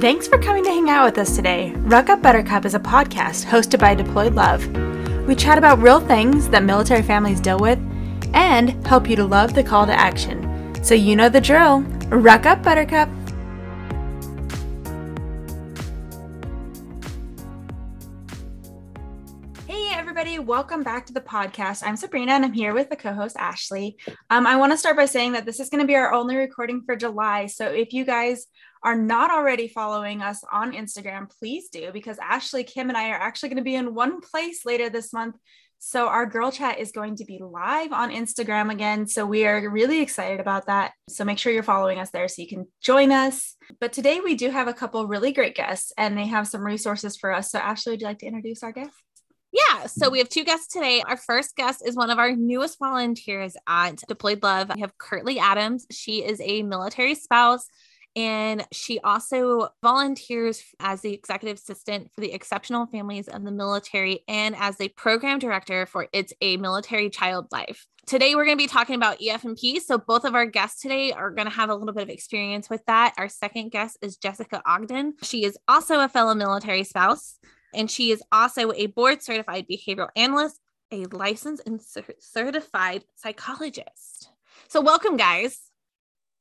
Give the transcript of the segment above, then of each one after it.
Thanks for coming to hang out with us today. Ruck Up Buttercup is a podcast hosted by Deployed Love. We chat about real things that military families deal with and help you to love the call to action. So you know the drill. Ruck Up Buttercup. Hey everybody, welcome back to the podcast. I'm Sabrina and I'm here with the co-host Ashley. Um, I want to start by saying that this is going to be our only recording for July. So if you guys are not already following us on Instagram, please do because Ashley, Kim, and I are actually going to be in one place later this month. So our girl chat is going to be live on Instagram again. So we are really excited about that. So make sure you're following us there so you can join us. But today we do have a couple really great guests and they have some resources for us. So Ashley, would you like to introduce our guests? Yeah, so we have two guests today. Our first guest is one of our newest volunteers at Deployed Love. We have Kirtley Adams. She is a military spouse and she also volunteers as the executive assistant for the Exceptional Families of the Military and as a program director for It's a Military Child Life. Today, we're going to be talking about EFMP. So, both of our guests today are going to have a little bit of experience with that. Our second guest is Jessica Ogden. She is also a fellow military spouse, and she is also a board certified behavioral analyst, a licensed and certified psychologist. So, welcome, guys.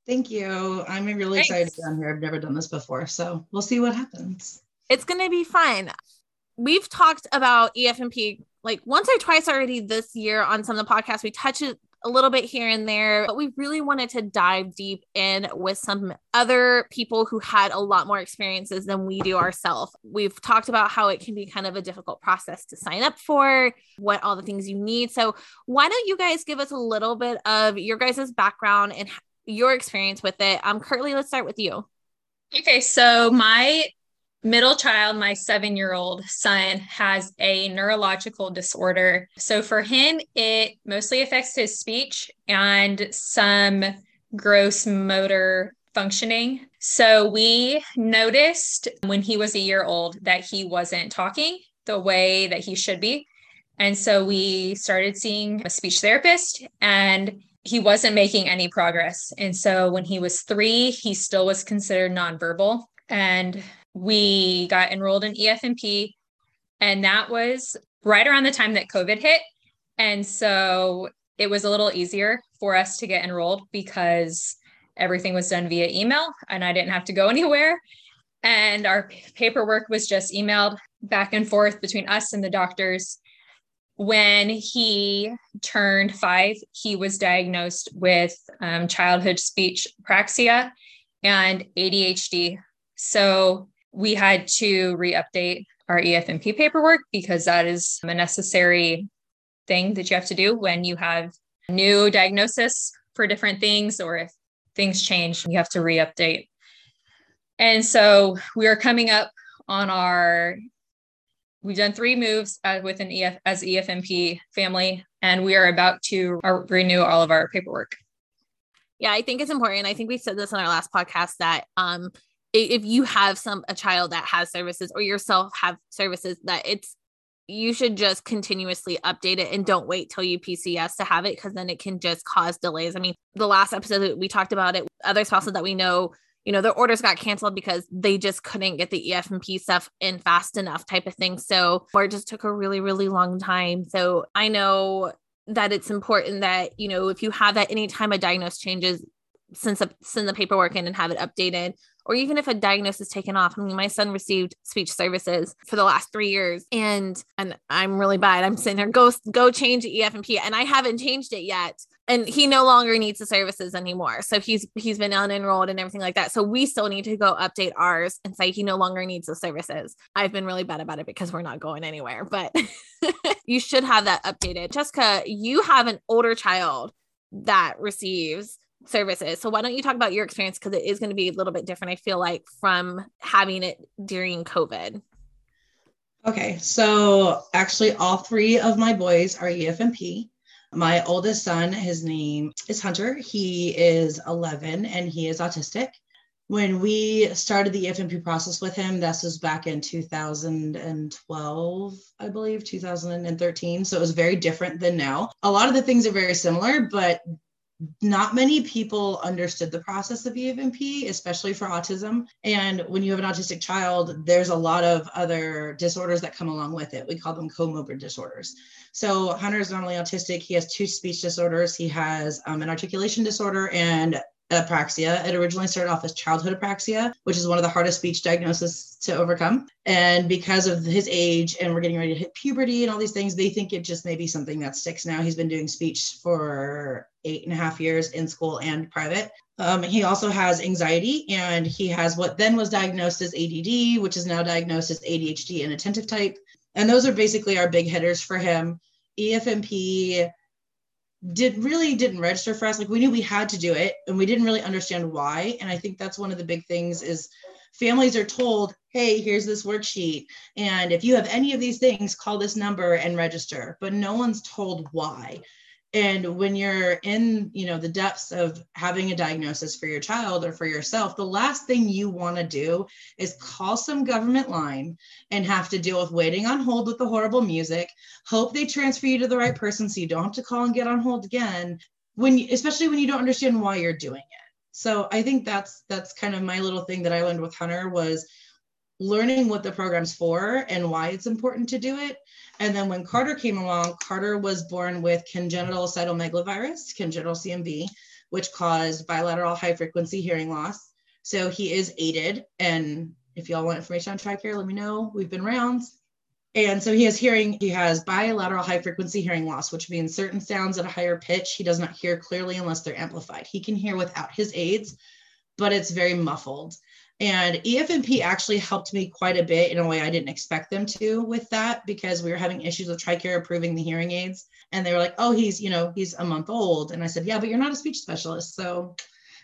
Thank you. I'm really Thanks. excited to be on here. I've never done this before, so we'll see what happens. It's going to be fun. We've talked about EFMP like once or twice already this year on some of the podcasts. We touch it a little bit here and there, but we really wanted to dive deep in with some other people who had a lot more experiences than we do ourselves. We've talked about how it can be kind of a difficult process to sign up for, what all the things you need. So, why don't you guys give us a little bit of your guys' background and your experience with it. Um, Kirtley, let's start with you. Okay, so my middle child, my seven year old son, has a neurological disorder. So for him, it mostly affects his speech and some gross motor functioning. So we noticed when he was a year old that he wasn't talking the way that he should be. And so we started seeing a speech therapist and he wasn't making any progress. And so when he was three, he still was considered nonverbal. And we got enrolled in EFMP. And that was right around the time that COVID hit. And so it was a little easier for us to get enrolled because everything was done via email and I didn't have to go anywhere. And our paperwork was just emailed back and forth between us and the doctors when he turned five, he was diagnosed with um, childhood speech apraxia and ADHD. So we had to re update our EFMP paperwork because that is a necessary thing that you have to do when you have new diagnosis for different things or if things change, you have to re update. And so we are coming up on our We've done three moves uh, with an EF as EFMP family, and we are about to uh, renew all of our paperwork. Yeah, I think it's important. I think we said this on our last podcast that um, if you have some a child that has services or yourself have services, that it's you should just continuously update it and don't wait till you PCS to have it because then it can just cause delays. I mean, the last episode that we talked about it, other spouses that we know you know, their orders got canceled because they just couldn't get the EFMP stuff in fast enough, type of thing. So, or it just took a really, really long time. So, I know that it's important that, you know, if you have that anytime a diagnosis changes, send, send the paperwork in and have it updated or even if a diagnosis is taken off. I mean, my son received speech services for the last three years, and and I'm really bad. I'm sitting there, go go change EFMP, and I haven't changed it yet. And he no longer needs the services anymore. So he's he's been unenrolled and everything like that. So we still need to go update ours and say he no longer needs the services. I've been really bad about it because we're not going anywhere, but you should have that updated. Jessica, you have an older child that receives services. So why don't you talk about your experience because it is going to be a little bit different I feel like from having it during COVID. Okay, so actually all three of my boys are EFMP. My oldest son, his name is Hunter. He is 11 and he is autistic. When we started the FMP process with him, this was back in 2012, I believe, 2013. So it was very different than now. A lot of the things are very similar, but not many people understood the process of EFMP, especially for autism. And when you have an autistic child, there's a lot of other disorders that come along with it. We call them comorbid disorders. So Hunter is not only autistic, he has two speech disorders. He has um, an articulation disorder and apraxia. It originally started off as childhood apraxia, which is one of the hardest speech diagnoses to overcome. And because of his age and we're getting ready to hit puberty and all these things, they think it just may be something that sticks now. He's been doing speech for eight and a half years in school and private. Um, he also has anxiety and he has what then was diagnosed as ADD, which is now diagnosed as ADHD and attentive type. And those are basically our big hitters for him. EFMP did really didn't register for us. Like we knew we had to do it and we didn't really understand why. And i think that's one of the big things is families are told hey here's this worksheet and if you have any of these things call this number and register. But no one's told why and when you're in you know the depths of having a diagnosis for your child or for yourself the last thing you want to do is call some government line and have to deal with waiting on hold with the horrible music hope they transfer you to the right person so you don't have to call and get on hold again when you, especially when you don't understand why you're doing it. So i think that's that's kind of my little thing that i learned with hunter was learning what the program's for and why it's important to do it and then when Carter came along, Carter was born with congenital cytomegalovirus, congenital CMV, which caused bilateral high frequency hearing loss. So he is aided. And if y'all want information on TRICARE, let me know. We've been rounds. And so he has hearing, he has bilateral high frequency hearing loss, which means certain sounds at a higher pitch, he does not hear clearly unless they're amplified. He can hear without his aids, but it's very muffled. And EFMP actually helped me quite a bit in a way I didn't expect them to with that because we were having issues with TRICARE approving the hearing aids. And they were like, oh, he's, you know, he's a month old. And I said, yeah, but you're not a speech specialist. So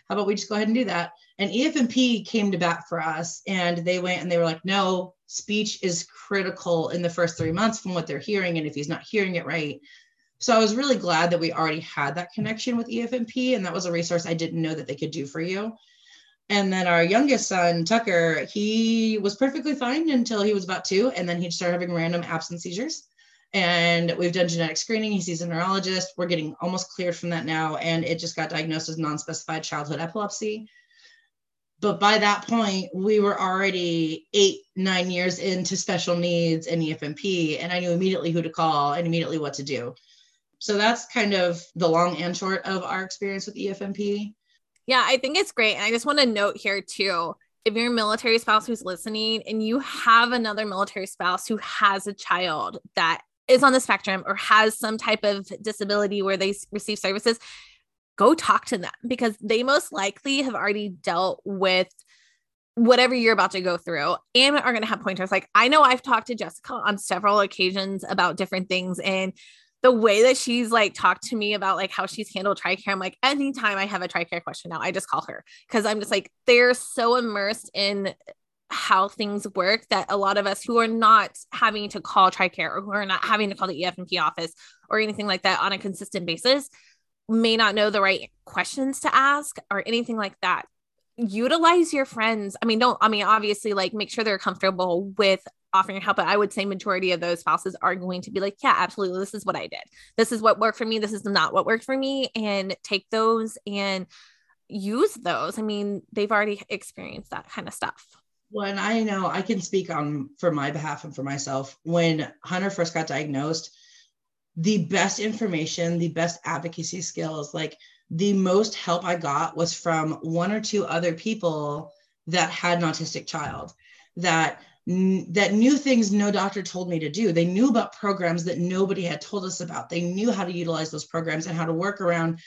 how about we just go ahead and do that? And EFMP came to bat for us and they went and they were like, no, speech is critical in the first three months from what they're hearing. And if he's not hearing it right, so I was really glad that we already had that connection with EFMP, and that was a resource I didn't know that they could do for you. And then our youngest son, Tucker, he was perfectly fine until he was about two. And then he started having random absent seizures. And we've done genetic screening. He sees a neurologist. We're getting almost cleared from that now. And it just got diagnosed as non specified childhood epilepsy. But by that point, we were already eight, nine years into special needs and EFMP. And I knew immediately who to call and immediately what to do. So that's kind of the long and short of our experience with EFMP. Yeah, I think it's great. And I just want to note here too if you're a military spouse who's listening and you have another military spouse who has a child that is on the spectrum or has some type of disability where they receive services, go talk to them because they most likely have already dealt with whatever you're about to go through and are going to have pointers. Like I know I've talked to Jessica on several occasions about different things and the way that she's like talked to me about like how she's handled TRICARE, I'm like, anytime I have a TRICARE question now, I just call her. Because I'm just like, they're so immersed in how things work that a lot of us who are not having to call TRICARE or who are not having to call the EFMP office or anything like that on a consistent basis may not know the right questions to ask or anything like that. Utilize your friends. I mean don't i mean obviously like make sure they're comfortable with offering your help but i would say majority of those spouses are going to be like yeah absolutely this is what i did. This is what worked for me this is not what worked for me and take those and use those. I mean they've already experienced that kind of stuff. When i know i can speak on for my behalf and for myself when hunter first got diagnosed the best information the best advocacy skills like the most help i got was from one or two other people that had an autistic child that that knew things no doctor told me to do. They knew about programs that nobody had told us about. They knew how to utilize those programs and how to work around,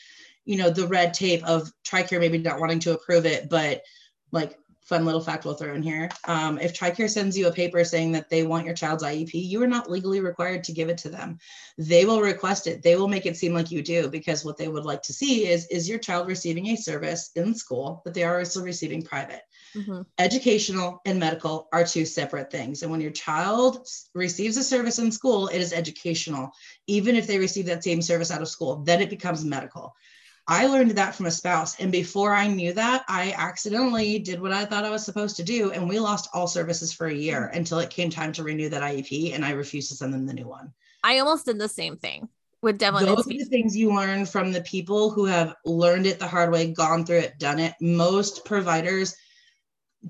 you know, the red tape of TRICARE maybe not wanting to approve it, but like fun little fact we'll throw in here. Um, if TRICARE sends you a paper saying that they want your child's IEP, you are not legally required to give it to them. They will request it. They will make it seem like you do because what they would like to see is is your child receiving a service in school that they are also receiving private. Mm-hmm. Educational and medical are two separate things. And when your child receives a service in school, it is educational. Even if they receive that same service out of school, then it becomes medical. I learned that from a spouse. And before I knew that, I accidentally did what I thought I was supposed to do. And we lost all services for a year mm-hmm. until it came time to renew that IEP. And I refused to send them the new one. I almost did the same thing with Devlin. Those are the things you learn from the people who have learned it the hard way, gone through it, done it. Most providers,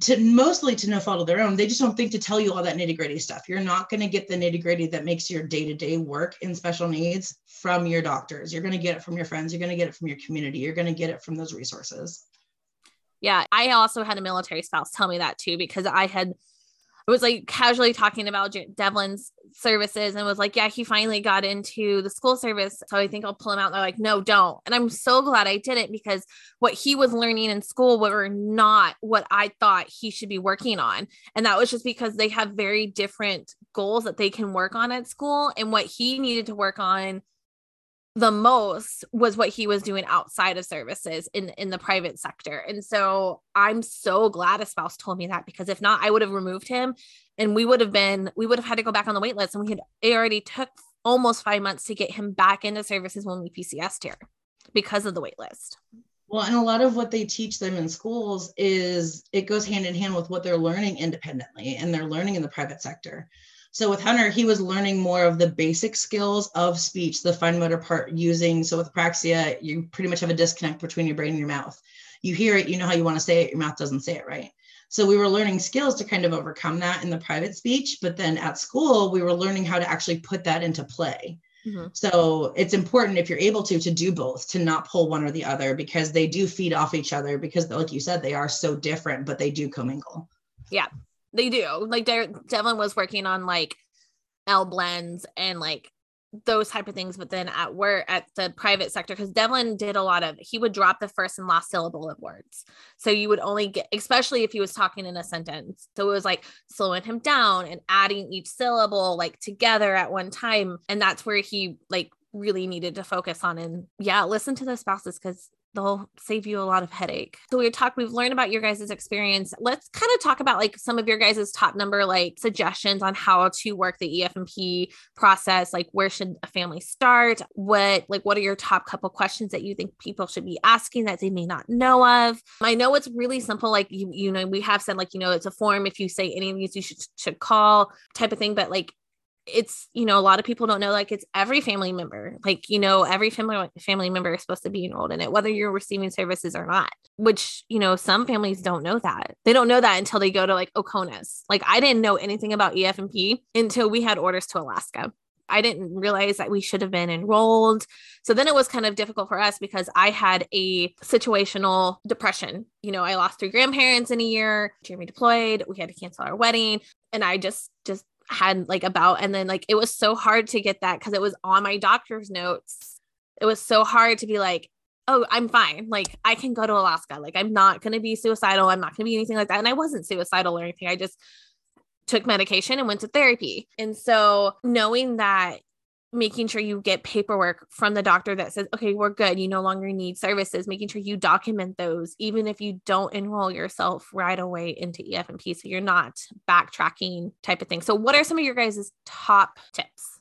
to mostly to no fault of their own, they just don't think to tell you all that nitty gritty stuff. You're not going to get the nitty gritty that makes your day to day work in special needs from your doctors. You're going to get it from your friends. You're going to get it from your community. You're going to get it from those resources. Yeah, I also had a military spouse tell me that too because I had I was like casually talking about Devlin's services and was like, yeah, he finally got into the school service. So I think I'll pull him out. And they're like, no, don't. And I'm so glad I did it because what he was learning in school were not what I thought he should be working on. And that was just because they have very different goals that they can work on at school. And what he needed to work on the most was what he was doing outside of services in in the private sector. And so i'm so glad a spouse told me that because if not i would have removed him and we would have been we would have had to go back on the wait list. And we had it already took almost five months to get him back into services when we pcs here because of the wait list. Well and a lot of what they teach them in schools is it goes hand in hand with what they're learning independently and they're learning in the private sector so with Hunter, he was learning more of the basic skills of speech, the fine motor part using. So with apraxia, you pretty much have a disconnect between your brain and your mouth. You hear it, you know how you want to say it, your mouth doesn't say it right. So we were learning skills to kind of overcome that in the private speech, but then at school we were learning how to actually put that into play. Mm-hmm. So it's important if you're able to to do both, to not pull one or the other because they do feed off each other because like you said they are so different, but they do commingle. Yeah. They do. Like Devlin was working on like L blends and like those type of things but then at work at the private sector because devlin did a lot of he would drop the first and last syllable of words. So you would only get especially if he was talking in a sentence. So it was like slowing him down and adding each syllable like together at one time. And that's where he like really needed to focus on and yeah listen to the spouses because they'll save you a lot of headache. So we talked, we've learned about your guys' experience. Let's kind of talk about like some of your guys' top number like suggestions on how to work the EFMP process. Like where should a family start? What like what are your top couple questions that you think people should be asking that they may not know of? I know it's really simple, like you, you know, we have said like, you know, it's a form if you say any of these you should should call type of thing, but like it's you know a lot of people don't know like it's every family member like you know every family family member is supposed to be enrolled in it whether you're receiving services or not which you know some families don't know that they don't know that until they go to like oconus like i didn't know anything about efmp until we had orders to alaska I didn't realize that we should have been enrolled. So then it was kind of difficult for us because I had a situational depression. You know, I lost three grandparents in a year. Jeremy deployed. We had to cancel our wedding. And I just, just had like about and then like it was so hard to get that because it was on my doctor's notes. It was so hard to be like oh i'm fine. Like i can go to alaska. Like i'm not going to be suicidal. I'm not going to be anything like that. And i wasn't suicidal or anything. I just took medication and went to therapy. And so knowing that making sure you get paperwork from the doctor that says, okay, we're good. You no longer need services, making sure you document those, even if you don't enroll yourself right away into EFMP. So you're not backtracking type of thing. So, what are some of your guys' top tips?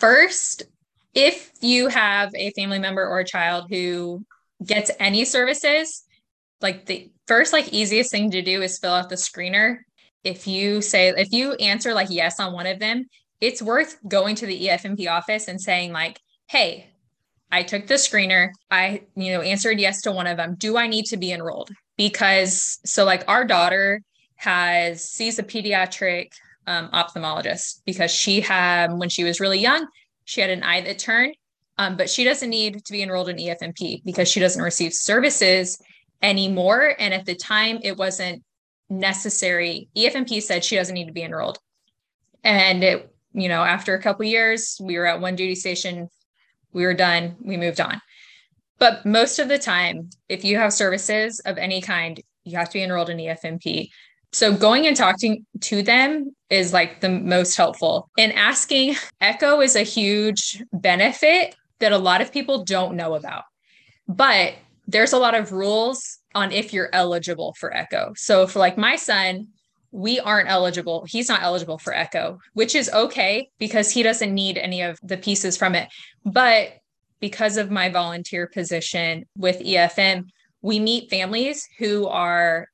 First, if you have a family member or a child who gets any services, like the first, like easiest thing to do is fill out the screener. If you say, if you answer like yes on one of them, it's worth going to the EFMP office and saying like, "Hey, I took the screener. I, you know, answered yes to one of them. Do I need to be enrolled?" Because so like our daughter has sees a pediatric um, ophthalmologist because she had when she was really young, she had an eye that turned, um, but she doesn't need to be enrolled in EFMP because she doesn't receive services anymore. And at the time, it wasn't necessary. EFMP said she doesn't need to be enrolled, and it you know, after a couple years, we were at one duty station, we were done, we moved on. But most of the time, if you have services of any kind, you have to be enrolled in EFMP. So going and talking to them is like the most helpful. And asking Echo is a huge benefit that a lot of people don't know about. But there's a lot of rules on if you're eligible for Echo. So for like my son, we aren't eligible. He's not eligible for Echo, which is okay because he doesn't need any of the pieces from it. But because of my volunteer position with EFM, we meet families who are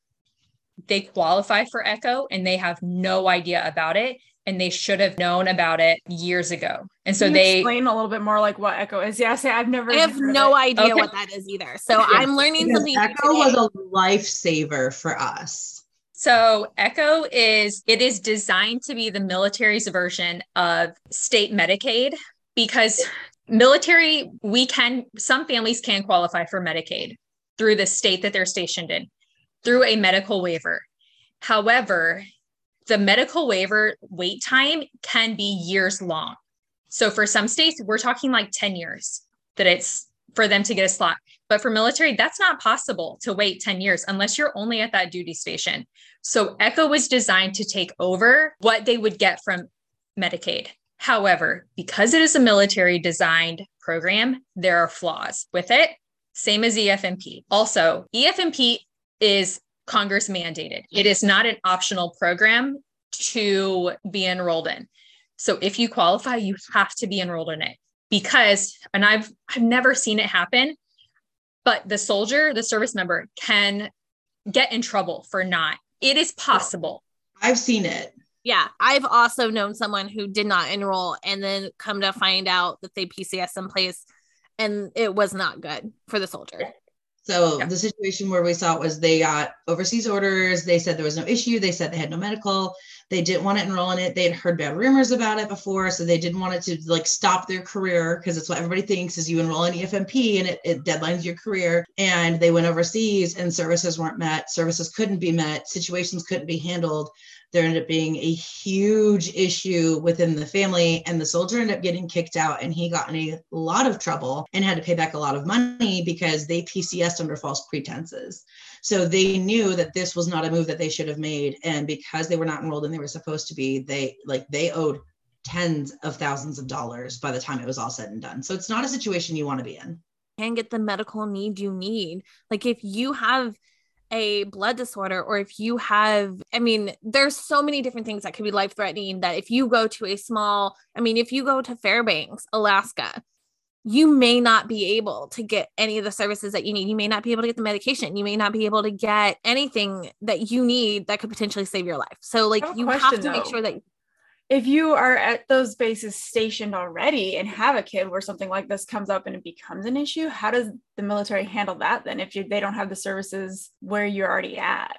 they qualify for Echo and they have no idea about it and they should have known about it years ago. And so Can you they explain a little bit more like what Echo is. Yeah, say I've never. I have no idea Okay. what that is either. So I'm learning Because something. Echo today. was a lifesaver for us. So Echo is it is designed to be the military's version of state Medicaid because military we can some families can qualify for Medicaid through the state that they're stationed in through a medical waiver. However, the medical waiver wait time can be years long. So for some states we're talking like 10 years that it's for them to get a slot. But for military, that's not possible to wait 10 years unless you're only at that duty station. So Echo was designed to take over what they would get from Medicaid. However, because it is a military designed program, there are flaws with it, same as EFMP. Also, EFMP is Congress mandated. It is not an optional program to be enrolled in. So if you qualify, you have to be enrolled in it because and I've I've never seen it happen, but the soldier, the service member can get in trouble for not. It is possible. I've seen it. Yeah, I've also known someone who did not enroll and then come to find out that they PCS in place and it was not good for the soldier. So Yeah. the situation where we saw it was they got overseas orders. They said there was no issue. They said they had no medical. They didn't want to enroll in it. They had heard bad rumors about it before, so they didn't want it to like stop their career because it's what everybody thinks is you enroll in EFMP and it, it deadlines your career. And they went overseas and services weren't met. Services couldn't be met. Situations couldn't be handled. There ended up being a huge issue within the family, and the soldier ended up getting kicked out, and he got in a lot of trouble and had to pay back a lot of money because they PCSed under false pretenses. So they knew that this was not a move that they should have made, and because they were not enrolled and they were supposed to be, they like they owed tens of thousands of dollars by the time it was all said and done. So it's not a situation you want to be in. Can get the medical need you need. Like if you have a blood disorder or if you have i mean there's so many different things that could be life threatening that if you go to a small i mean if you go to fairbanks alaska you may not be able to get any of the services that you need. You may not be able to get the medication. You may not be able to get anything that you need that could potentially save your life. So like you have to make sure that If you are at those bases stationed already and have a kid where something like this comes up and it becomes an issue, how does the military handle that then if you, they don't have the services where you're already at?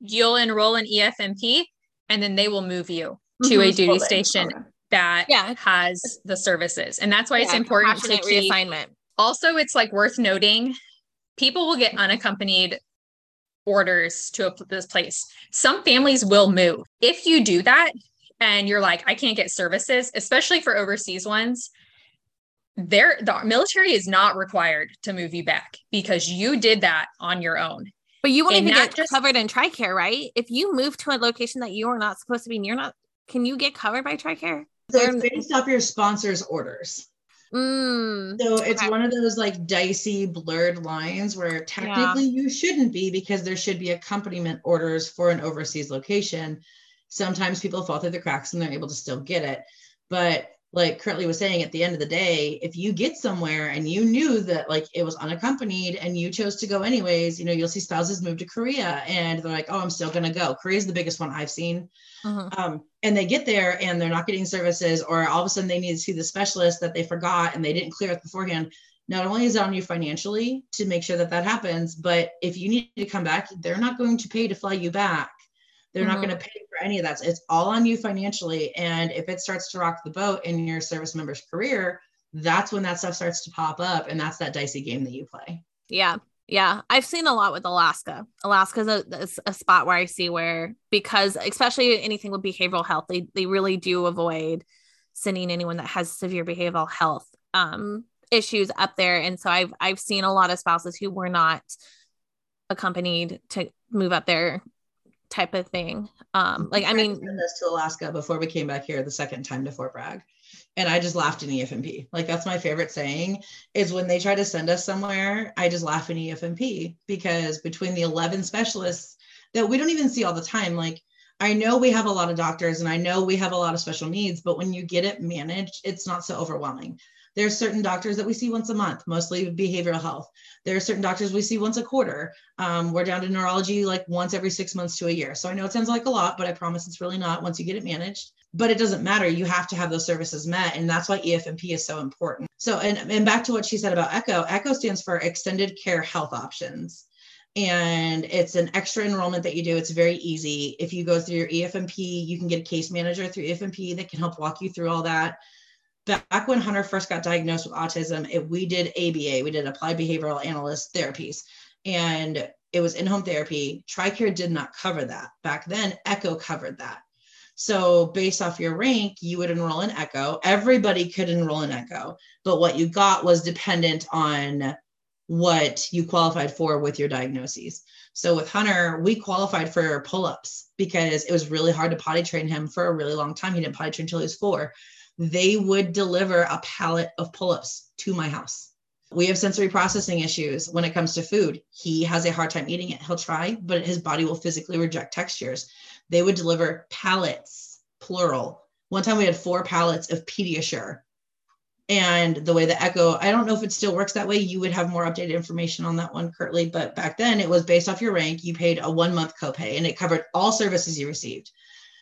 You'll enroll in EFMP and then they will move you to mm-hmm. a duty Well, station okay. that Yeah. has the services. And that's why it's important to compassionate keep reassignment also it's like worth noting people will get unaccompanied orders to a, this place some families will move if you do that and you're like i can't get services especially for overseas ones there the military is not required to move you back because you did that on your own But you won't And even get just- covered in TRICARE, right? If you move to a location that you are not supposed to be and you're not, can you get covered by TRICARE? So They're- it's based off your sponsor's orders. Mm, So it's Okay. one of those like dicey, blurred lines where technically you shouldn't be because there should be accompaniment orders for an overseas location. Sometimes people fall through the cracks and they're able to still get it. But like Kirtley was saying, at the end of the day, if you get somewhere and you knew that like it was unaccompanied and you chose to go anyways, you know, you'll see spouses move to Korea and they're like, oh, I'm still going to go. Korea is the biggest one I've seen mhm. um, and they get there and they're not getting services or all of a sudden they need to see the specialist that they forgot and they didn't clear it beforehand not only is it on you financially to make sure that that happens but if you need to come back they're not going to pay to fly you back they're not Mhm. going to pay for any of that it's all on you financially and if it starts to rock the boat in your service member's career that's when that stuff starts to pop up and that's that dicey game that you play Yeah. Yeah. I've seen a lot with Alaska. Alaska's a, is a spot where I see where, because especially anything with behavioral health, they, they really do avoid sending anyone that has severe behavioral health um, issues up there. And so I've, I've seen a lot of spouses who were not accompanied to move up there type of thing. Um, like, I mean, send us to Alaska before we came back here the second time to Fort Bragg. And I just laughed in EFMP. Like that's my favorite saying is when they try to send us somewhere, I just laugh in EFMP because between the 11 specialists that we don't even see all the time, like I know we have a lot of doctors and I know we have a lot of special needs, but when you get it managed, it's not so overwhelming. There are certain doctors that we see once a month, mostly behavioral health. There are certain doctors we see once a quarter. Um, we're down to neurology like once every six months to a year. So I know it sounds like a lot, but I promise it's really not once you get it managed. But it doesn't matter. You have to have those services met. And that's why EFMP is so important. So, and, and back to what she said about ECHO, ECHO stands for Extended Care Health Options and it's an extra enrollment that you do. It's very easy. If you go through your EFMP, you can get a case manager through EFMP that can help walk you through all that. Back when Hunter first got diagnosed with autism, it, we did ABA, we did applied behavioral analyst therapies, and it was in home therapy. TRICARE did not cover that. Back then, ECHO covered that. So, based off your rank, you would enroll in ECHO. Everybody could enroll in ECHO, but what you got was dependent on what you qualified for with your diagnoses. So with Hunter, we qualified for pull-ups because it was really hard to potty train him for a really long time. He didn't potty train until he was four. They would deliver a pallet of pull-ups to my house. We have sensory processing issues when it comes to food. He has a hard time eating it. He'll try, but his body will physically reject textures. They would deliver pallets, plural. One time we had four pallets of Pediasure and the way the echo i don't know if it still works that way you would have more updated information on that one Kirtley but back then it was based off your rank you paid a one month copay and it covered all services you received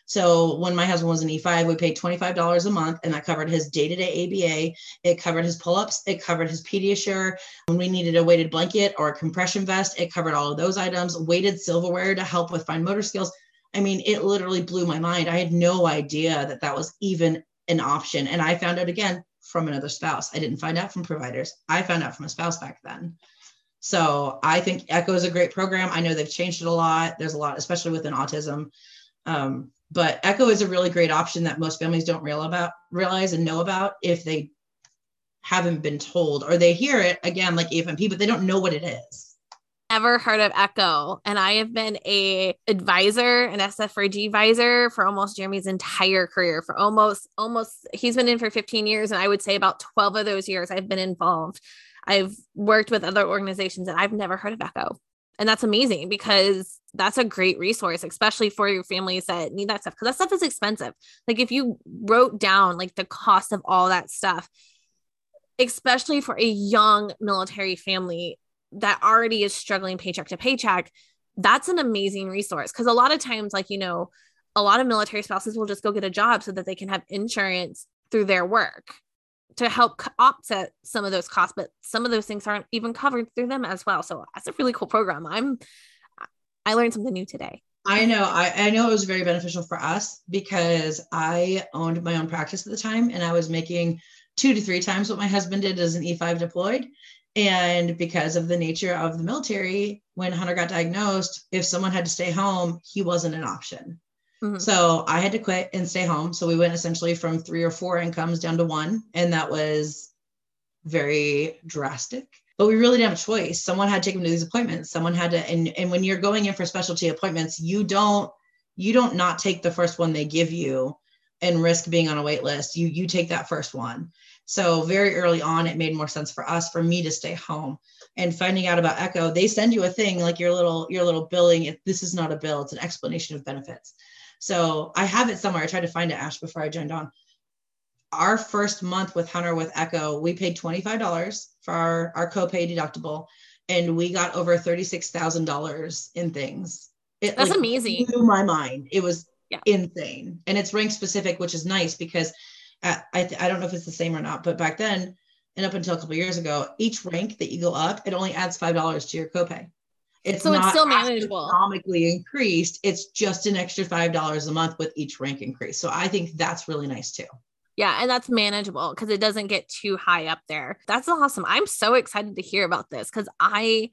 so when my husband was an e5 we paid $25 a month and that covered his day-to-day aba it covered his pull-ups it covered his pediasure when we needed a weighted blanket or a compression vest it covered all of those items weighted silverware to help with fine motor skills i mean it literally blew my mind i had no idea that that was even an option and i found out again from another spouse. I didn't find out from providers. I found out from a spouse back then. So I think Echo is a great program. I know they've changed it a lot. There's a lot, especially within autism. Um, but Echo is a really great option that most families don't real about, realize and know about if they haven't been told or they hear it again like EFMP, but they don't know what it is ever heard of Echo, and I have been a advisor, an SFRG advisor for almost Jeremy's entire career. For almost, almost, he's been in for 15 years, and I would say about 12 of those years I've been involved. I've worked with other organizations, and I've never heard of Echo, and that's amazing because that's a great resource, especially for your families that need that stuff. Because that stuff is expensive. Like if you wrote down like the cost of all that stuff, especially for a young military family that already is struggling paycheck to paycheck, that's an amazing resource. Because a lot of times, like, you know, a lot of military spouses will just go get a job so that they can have insurance through their work to help offset some of those costs, but some of those things aren't even covered through them as well. So that's a really cool program. I'm, I learned something new today. I know. I, I know it was very beneficial for us because I owned my own practice at the time and I was making two to three times what my husband did as an E5 deployed. And because of the nature of the military, when Hunter got diagnosed, if someone had to stay home, he wasn't an option. Mm-hmm. So I had to quit and stay home. So we went essentially from three or four incomes down to one. And that was very drastic. But we really didn't have a choice. Someone had to take him to these appointments. Someone had to, and, and when you're going in for specialty appointments, you don't you don't not take the first one they give you and risk being on a wait list. You you take that first one. So very early on, it made more sense for us, for me to stay home. And finding out about Echo, they send you a thing like your little your little billing. It, this is not a bill; it's an explanation of benefits. So I have it somewhere. I tried to find it, Ash, before I joined on. Our first month with Hunter with Echo, we paid twenty five dollars for our our copay deductible, and we got over thirty six thousand dollars in things. It, That's like, amazing. Blew my mind. It was yeah. insane, and it's rank specific, which is nice because uh, I, I don't know if it's the same or not, but back then and up until a couple years ago, each rank that you go up, it only adds five dollars to your copay. It's so it's still manageable. Economically increased. It's just an extra five dollars a month with each rank increase. So I think that's really nice too. Yeah, and that's manageable because it doesn't get too high up there. That's awesome. I'm so excited to hear about this because I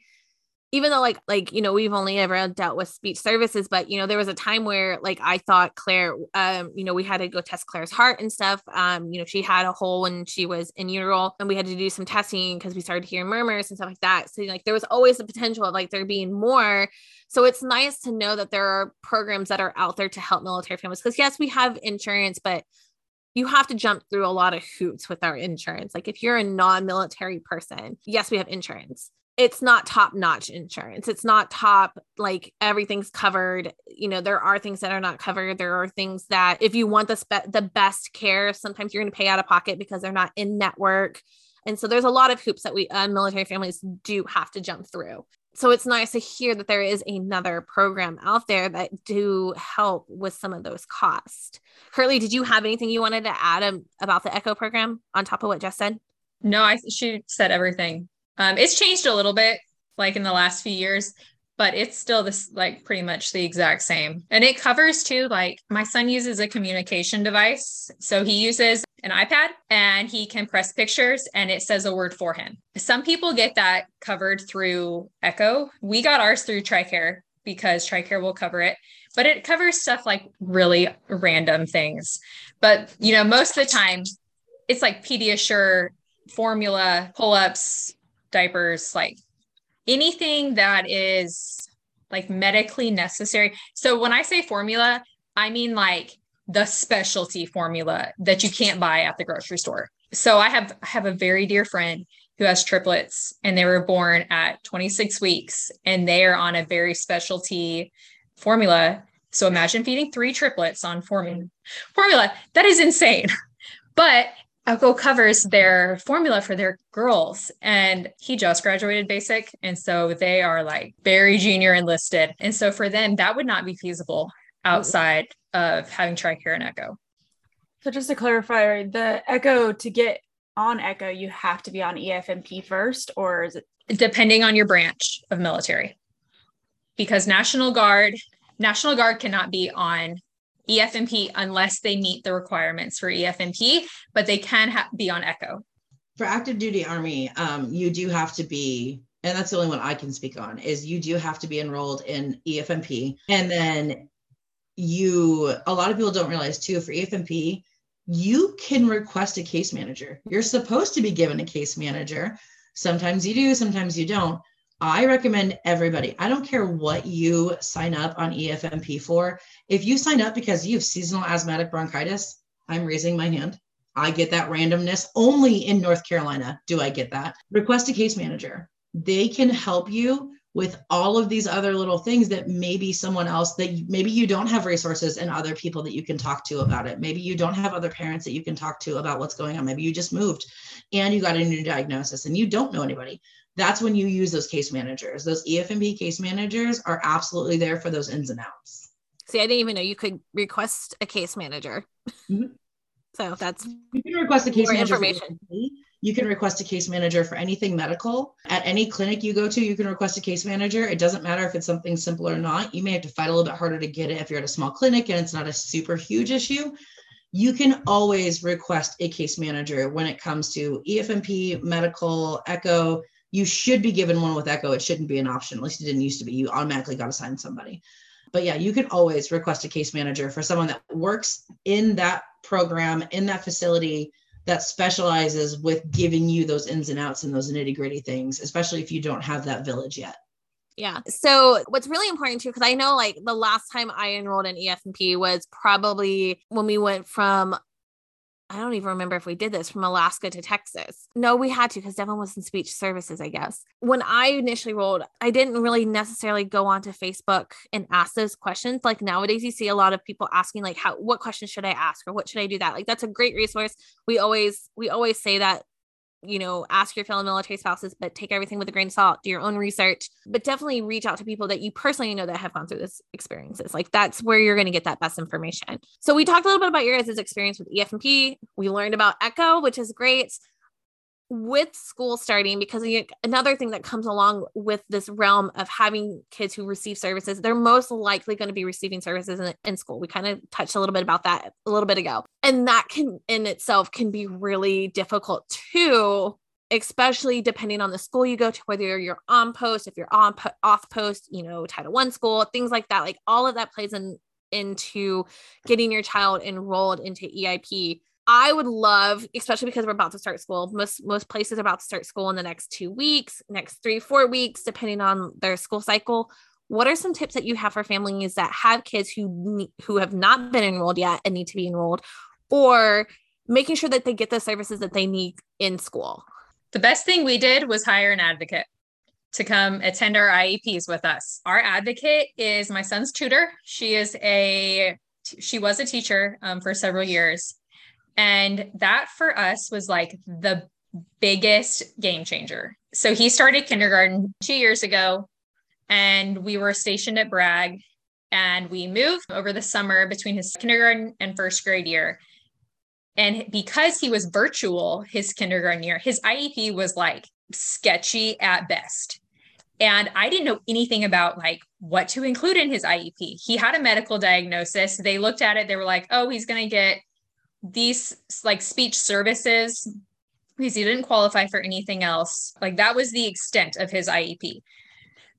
even though like like you know we've only ever dealt with speech services but you know there was a time where like i thought claire um you know we had to go test claire's heart and stuff. Um you know she had a hole when she was in utero and we had to do some testing because we started hearing murmurs and stuff like that. So like there was always the potential of like there being more. So it's nice to know that there are programs that are out there to help military families because yes we have insurance but you have to jump through a lot of hoops with our insurance. Like if you're a non-military person yes we have insurance it's not top notch insurance. It's not top, like everything's covered. You know, there are things that are not covered. There are things that if you want the, spe- the best care, sometimes you're going to pay out of pocket because they're not in network. And so there's a lot of hoops that we uh, military families do have to jump through. So it's nice to hear that there is another program out there that do help with some of those costs. Kirtley, did you have anything you wanted to add um, about the ECHO program on top of what Jess said? No, I she said everything. Um, it's changed a little bit, like in the last few years, but it's still this like pretty much the exact same. And it covers too, like my son uses a communication device. So he uses an iPad and he can press pictures and it says a word for him. Some people get that covered through Echo. We got ours through TRICARE because TRICARE will cover it, but it covers stuff like really random things. But, you know, most of the time it's like Pediasure, formula, pull ups, diapers, like anything that is like medically necessary. So when I say formula, I mean like the specialty formula that you can't buy at the grocery store. So I have I have a very dear friend who has triplets and they were born at 26 weeks and they are on a very specialty formula. So imagine feeding three triplets on formula. Formula that is insane. But Echo covers their formula for their girls. And he just graduated basic. And so they are like very junior enlisted. And so for them, that would not be feasible outside of having TRICARE and Echo. So just to clarify, the Echo to get on Echo, you have to be on EFMP first, or is it? Depending on your branch of military. Because National Guard, National Guard cannot be on EFMP unless they meet the requirements for EFMP, but they can ha- be on ECHO. For active duty Army, um, you do have to be, and that's the only one I can speak on, is you do have to be enrolled in EFMP. And then you, a lot of people don't realize too, for EFMP, you can request a case manager. You're supposed to be given a case manager. Sometimes you do, sometimes you don't. I recommend everybody, I don't care what you sign up on EFMP for. If you sign up because you have seasonal asthmatic bronchitis, I'm raising my hand. I get that randomness only in North Carolina. Do I get that? Request a case manager. They can help you with all of these other little things that maybe someone else that maybe you don't have resources and other people that you can talk to about it. Maybe you don't have other parents that you can talk to about what's going on. Maybe you just moved and you got a new diagnosis and you don't know anybody that's when you use those case managers. Those EFMP case managers are absolutely there for those ins and outs. See, I didn't even know you could request a case manager. Mm-hmm. So that's you can request a case manager. Information. You can request a case manager for anything medical. At any clinic you go to, you can request a case manager. It doesn't matter if it's something simple or not. You may have to fight a little bit harder to get it if you're at a small clinic and it's not a super huge issue. You can always request a case manager when it comes to EFMP, medical, echo, you should be given one with echo. It shouldn't be an option. At least it didn't used to be. You automatically got assigned somebody. But yeah you can always request a case manager for someone that works in that program in that facility that specializes with giving you those ins and outs and those nitty gritty things especially if you don't have that village yet. Yeah. So what's really important too, because I know like the last time I enrolled in EFMP was probably when we went from I don't even remember if we did this from Alaska to Texas. No, we had to because Devlin was in speech services, I guess. When I initially rolled, I didn't really necessarily go onto Facebook and ask those questions. Like nowadays, you see a lot of people asking, like, how what questions should I ask or what should I do that? Like that's a great resource. We always we always say that you know, ask your fellow military spouses, but take everything with a grain of salt, do your own research, but definitely reach out to people that you personally know that have gone through this experiences. Like that's where you're going to get that best information. So we talked a little bit about your guys' experience with EFMP. We learned about Echo, which is great with school starting because another thing that comes along with this realm of having kids who receive services they're most likely going to be receiving services in, in school. We kind of touched a little bit about that a little bit ago. And that can in itself can be really difficult too especially depending on the school you go to whether you're on post if you're on off post you know title one school things like that. Like all of that plays in into getting your child enrolled into IEP I would love, especially because we're about to start school. Most most places are about to start school in the next two weeks, next three, four weeks, depending on their school cycle. What are some tips that you have for families that have kids who who have not been enrolled yet and need to be enrolled, or making sure that they get the services that they need in school? The best thing we did was hire an advocate. to come attend our IEPs with us. Our advocate is my son's tutor. She is a she was a teacher um, for several years, and that for us was like the biggest game changer. So he started kindergarten two years ago, and we were stationed at Bragg, and we moved over the summer between his kindergarten and first grade year. And because he was virtual his kindergarten year, his IEP was like sketchy at best. And I didn't know anything about like what to include in his IEP. He had a medical diagnosis. They looked at it, they were like, oh, he's going to get these like speech services because he didn't qualify for anything else. Like that was the extent of his IEP.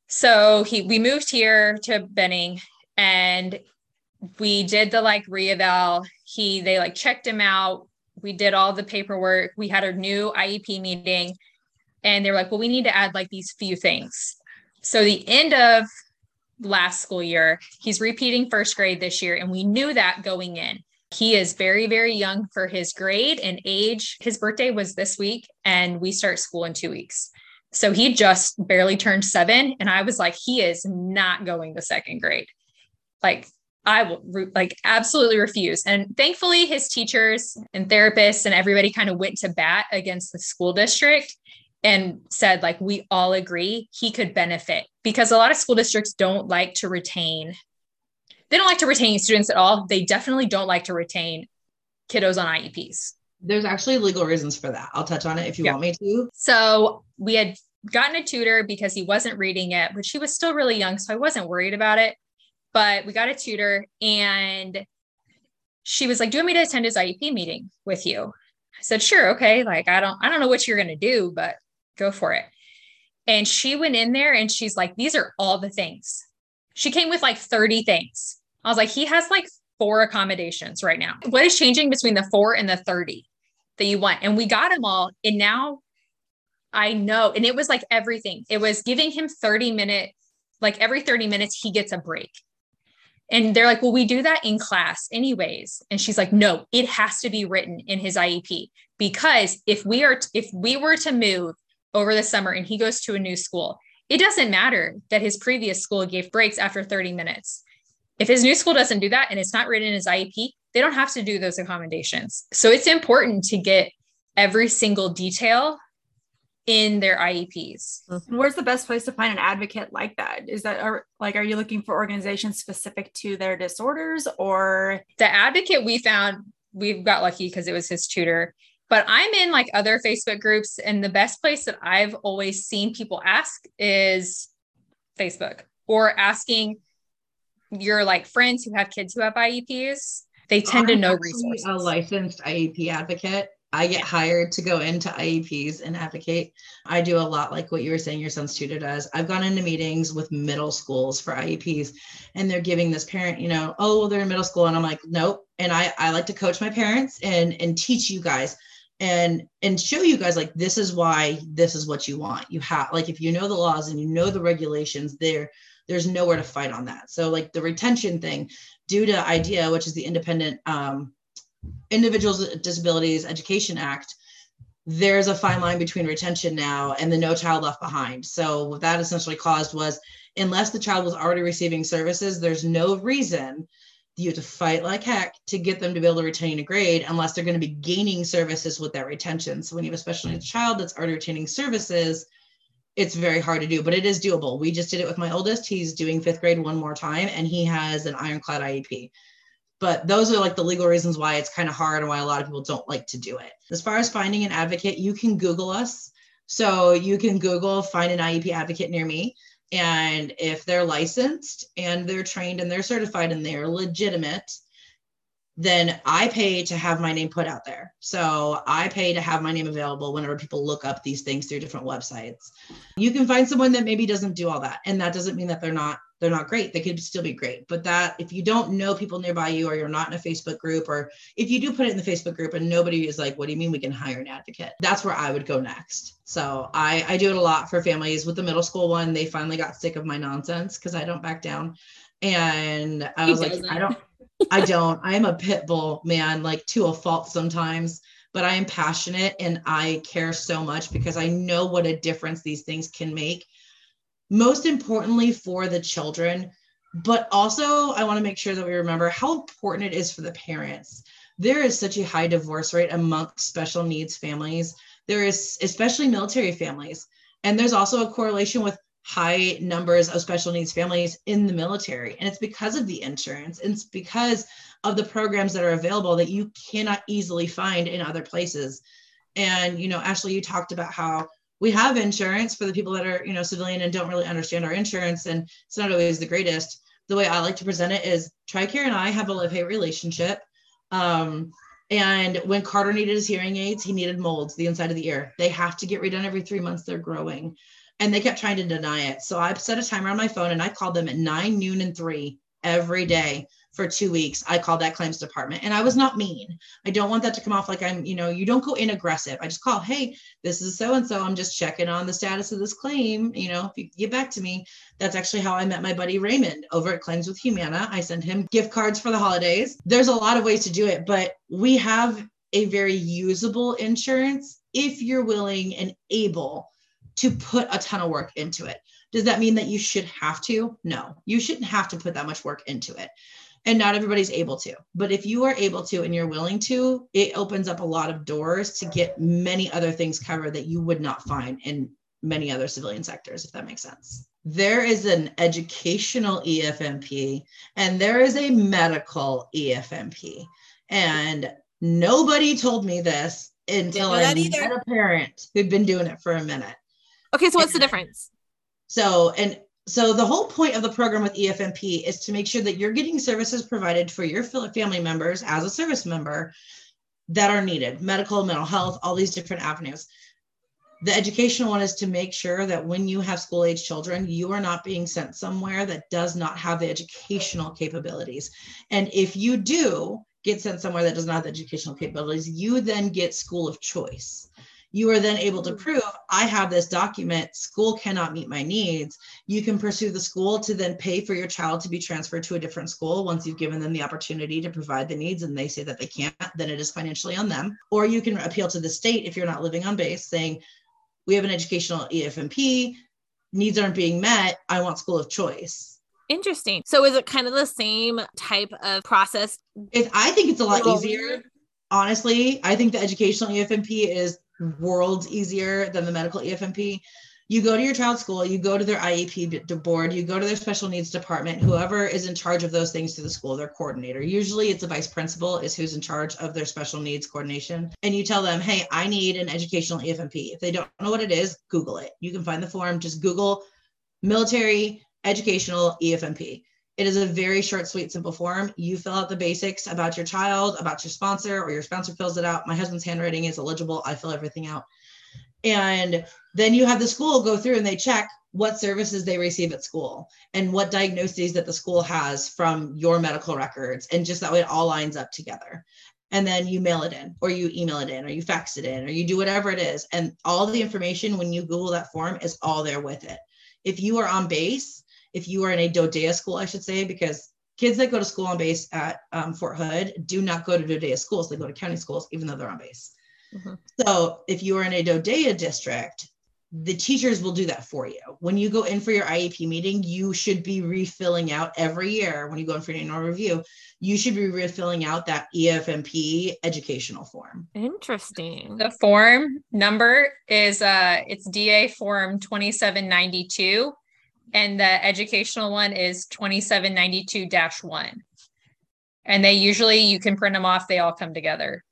So he we moved here to Benning and we did the like reeval. He they like checked him out. We did all the paperwork. We had a new IEP meeting and they were like, well, we need to add like these few things. So the end of last school year, he's repeating first grade this year. And we knew that going in. He is very, very young for his grade and age. His birthday was this week, and we start school in two weeks. So he just barely turned seven. And I was like, he is not going to second grade. Like, I will like absolutely refuse. And thankfully, his teachers and therapists and everybody kind of went to bat against the school district and said like we all agree he could benefit because a lot of school districts don't like to retain they don't like to retain students at all they definitely don't like to retain kiddos on ieps there's actually legal reasons for that i'll touch on it if you yeah. want me to so we had gotten a tutor because he wasn't reading it but he was still really young so i wasn't worried about it but we got a tutor and she was like do you want me to attend his iep meeting with you i said sure okay like i don't i don't know what you're going to do but go for it. And she went in there and she's like, these are all the things. She came with like 30 things. I was like, he has like four accommodations right now. What is changing between the four and the 30 that you want? And we got them all. And now I know. And it was like everything. It was giving him 30 minute, like every 30 minutes, he gets a break. And they're like, well, we do that in class anyways. And she's like, no, it has to be written in his IEP because if we are, if we were to move over the summer and he goes to a new school, it doesn't matter that his previous school gave breaks after 30 minutes. If his new school doesn't do that and it's not written in his IEP, they don't have to do those accommodations. So it's important to get every single detail in their IEPs. Mm-hmm. Where's the best place to find an advocate like that? Is that are, like are you looking for organizations specific to their disorders or the advocate we found we got lucky because it was his tutor but I'm in like other Facebook groups, and the best place that I've always seen people ask is Facebook or asking your like friends who have kids who have IEPs. They tend I'm to know resources. A licensed IEP advocate. I get hired to go into IEPs and advocate. I do a lot like what you were saying your son's tutor does. I've gone into meetings with middle schools for IEPs and they're giving this parent, you know, oh, well, they're in middle school. And I'm like, nope. And I, I like to coach my parents and and teach you guys and and show you guys like this is why this is what you want you have like if you know the laws and you know the regulations there there's nowhere to fight on that so like the retention thing due to idea which is the independent um, individuals with disabilities education act there's a fine line between retention now and the no child left behind so what that essentially caused was unless the child was already receiving services there's no reason you have to fight like heck to get them to be able to retain a grade unless they're going to be gaining services with that retention. So when you have especially a child that's already retaining services, it's very hard to do, but it is doable. We just did it with my oldest. He's doing fifth grade one more time and he has an ironclad IEP. But those are like the legal reasons why it's kind of hard and why a lot of people don't like to do it. As far as finding an advocate, you can Google us. So you can Google find an IEP advocate near me. And if they're licensed and they're trained and they're certified and they're legitimate, then I pay to have my name put out there. So I pay to have my name available whenever people look up these things through different websites. You can find someone that maybe doesn't do all that. And that doesn't mean that they're not they're not great. They could still be great. But that if you don't know people nearby you or you're not in a Facebook group, or if you do put it in the Facebook group and nobody is like, what do you mean we can hire an advocate? That's where I would go next. So I, I do it a lot for families. With the middle school one, they finally got sick of my nonsense because I don't back down. And I was like, I don't, I don't. I am a pit bull, man, like to a fault sometimes but I am passionate and I care so much because I know what a difference these things can make most importantly for the children, but also I want to make sure that we remember how important it is for the parents. There is such a high divorce rate amongst special needs families. There is especially military families. And there's also a correlation with high numbers of special needs families in the military. And it's because of the insurance. It's because of the programs that are available that you cannot easily find in other places. And, you know, Ashley, you talked about how we have insurance for the people that are, you know, civilian and don't really understand our insurance. And it's not always the greatest. The way I like to present it is TRICARE and I have a love hate relationship. Um, and when Carter needed his hearing aids, he needed molds the inside of the ear. They have to get redone every three months. They're growing. And they kept trying to deny it. So I set a timer on my phone and I called them at nine, noon, and three every day for two weeks. I called that claims department and I was not mean. I don't want that to come off like I'm, you know, you don't go in aggressive. I just call, hey, this is so and so. I'm just checking on the status of this claim. You know, if you get back to me, that's actually how I met my buddy Raymond over at Claims with Humana. I send him gift cards for the holidays. There's a lot of ways to do it, but we have a very usable insurance if you're willing and able to put a ton of work into it. Does that mean that you should have to? No, you shouldn't have to put that much work into it. And not everybody's able to. But if you are able to and you're willing to it opens up a lot of doors to get many other things covered that you would not find in many other civilian sectors if that makes sense. There is an educational efmp and there is a medical efmp and nobody told me this until i met a parent who'd been doing it for a minute okay so what's and, the difference so and so the whole point of the program with EFMP is to make sure that you're getting services provided for your family members as a service member that are needed, medical, mental health, all these different avenues. The educational one is to make sure that when you have school age children, you are not being sent somewhere that does not have the educational capabilities. And if you do get sent somewhere that does not have the educational capabilities, you then get school of choice you are then able to mm. prove I have this document, school cannot meet my needs. You can pursue the school to then pay for your child to be transferred to a different school once you've given them the opportunity to provide the needs and they say that they can't, then it is financially on them. Or you can appeal to the state if you're not living on base saying, we have an educational EFMP, needs aren't being met, I want school of choice. Interesting. So is it kind of the same type of process? If I think it's a lot easier. Honestly, I think the educational EFMP is worlds easier than the medical EFMP. You go to your child's school, you go to their IEP board, you go to their special needs department, whoever is in charge of those things to the school, their coordinator. Usually it's a vice principal is who's in charge of their special needs coordination. And you tell them, hey, I need an educational EFMP. If they don't know what it is, Google it. You can find the form, just Google military educational EFMP. It is a very short, sweet, simple form. You fill out the basics about your child, about your sponsor, or your sponsor fills it out. My husband's handwriting is illegible. I fill everything out. And then you have the school go through and they check what services they receive at school and what diagnoses that the school has from your medical records. And just that way it all lines up together. And then you mail it in, or you email it in, or you fax it in, or you do whatever it is. And all the information when you Google that form is all there with it. If you are on base, if you are in a DODEA school, I should say, because kids that go to school on base at um, Fort Hood do not go to DODEA schools. They go to county schools, even though they're on base. Mm-hmm. So if you are in a DODEA district, the teachers will do that for you. When you go in for your IEP meeting, you should be refilling out every year when you go in for an annual review, you should be refilling out that EFMP educational form. Interesting. The form number is uh it's DA form 2792 and the educational one is 2792-1 and they usually you can print them off they all come together.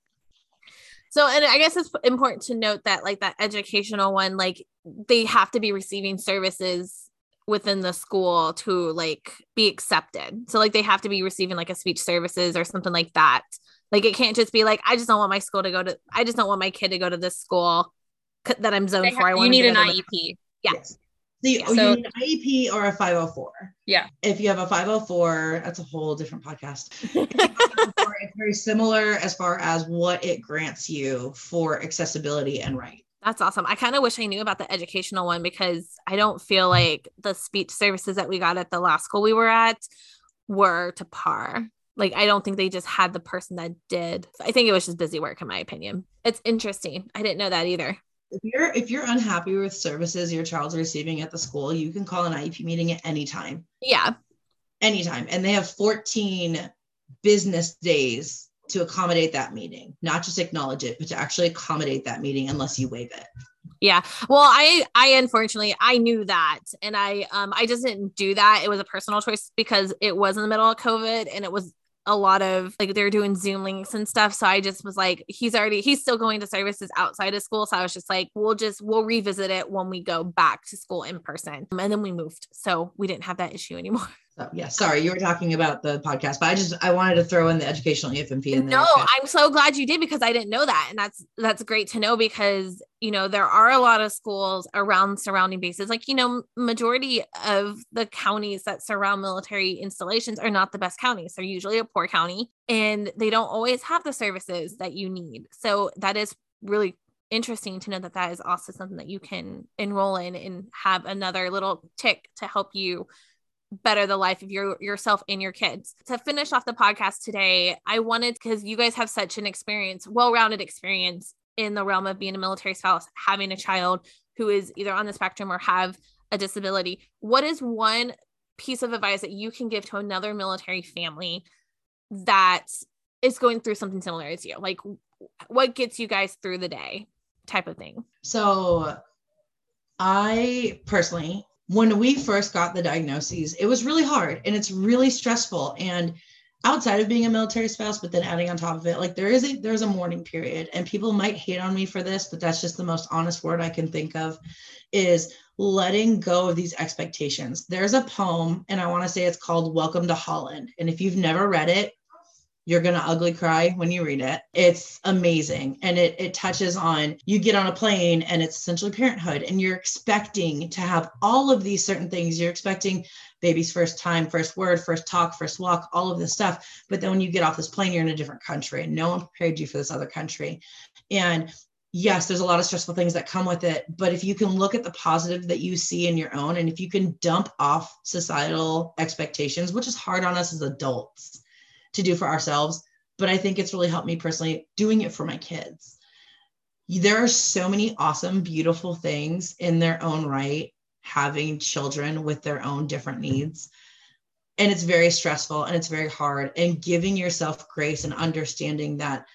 So and i guess it's important to note that like that educational one like they have to be receiving services within the school to like be accepted. So like they have to be receiving like a speech services or something like that. Like it can't just be like i just don't want my school to go to i just don't want my kid to go to this school that i'm zoned for i want you need an iep yeah. Yes. So, you, oh, so, you an IEP or a 504. Yeah. If you have a 504, that's a whole different podcast. it's very similar as far as what it grants you for accessibility and right. That's awesome. I kind of wish I knew about the educational one because I don't feel like the speech services that we got at the last school we were at were to par. Like, I don't think they just had the person that did. I think it was just busy work, in my opinion. It's interesting. I didn't know that either. If you're if you're unhappy with services your child's receiving at the school, you can call an IEP meeting at any time. Yeah. Anytime. And they have 14 business days to accommodate that meeting, not just acknowledge it, but to actually accommodate that meeting unless you waive it. Yeah. Well, I I unfortunately I knew that and I um I just didn't do that. It was a personal choice because it was in the middle of COVID and it was a lot of like they're doing Zoom links and stuff. So I just was like, he's already he's still going to services outside of school. So I was just like, we'll just we'll revisit it when we go back to school in person. And then we moved. So we didn't have that issue anymore. So, yeah, sorry, you were talking about the podcast, but I just I wanted to throw in the educational EFMP. In no, I'm so glad you did because I didn't know that, and that's that's great to know because you know there are a lot of schools around surrounding bases, like you know, majority of the counties that surround military installations are not the best counties. They're usually a poor county, and they don't always have the services that you need. So that is really interesting to know that that is also something that you can enroll in and have another little tick to help you better the life of your yourself and your kids. To finish off the podcast today, I wanted because you guys have such an experience, well-rounded experience in the realm of being a military spouse, having a child who is either on the spectrum or have a disability. What is one piece of advice that you can give to another military family that is going through something similar as you? Like what gets you guys through the day type of thing? So I personally when we first got the diagnoses, it was really hard and it's really stressful. And outside of being a military spouse, but then adding on top of it, like there is a there's a mourning period, and people might hate on me for this, but that's just the most honest word I can think of, is letting go of these expectations. There's a poem, and I want to say it's called Welcome to Holland. And if you've never read it, you're gonna ugly cry when you read it. It's amazing. And it it touches on you get on a plane and it's essentially parenthood, and you're expecting to have all of these certain things. You're expecting baby's first time, first word, first talk, first walk, all of this stuff. But then when you get off this plane, you're in a different country and no one prepared you for this other country. And yes, there's a lot of stressful things that come with it. But if you can look at the positive that you see in your own, and if you can dump off societal expectations, which is hard on us as adults, to do for ourselves, but I think it's really helped me personally doing it for my kids. There are so many awesome, beautiful things in their own right, having children with their own different needs. And it's very stressful and it's very hard. And giving yourself grace and understanding that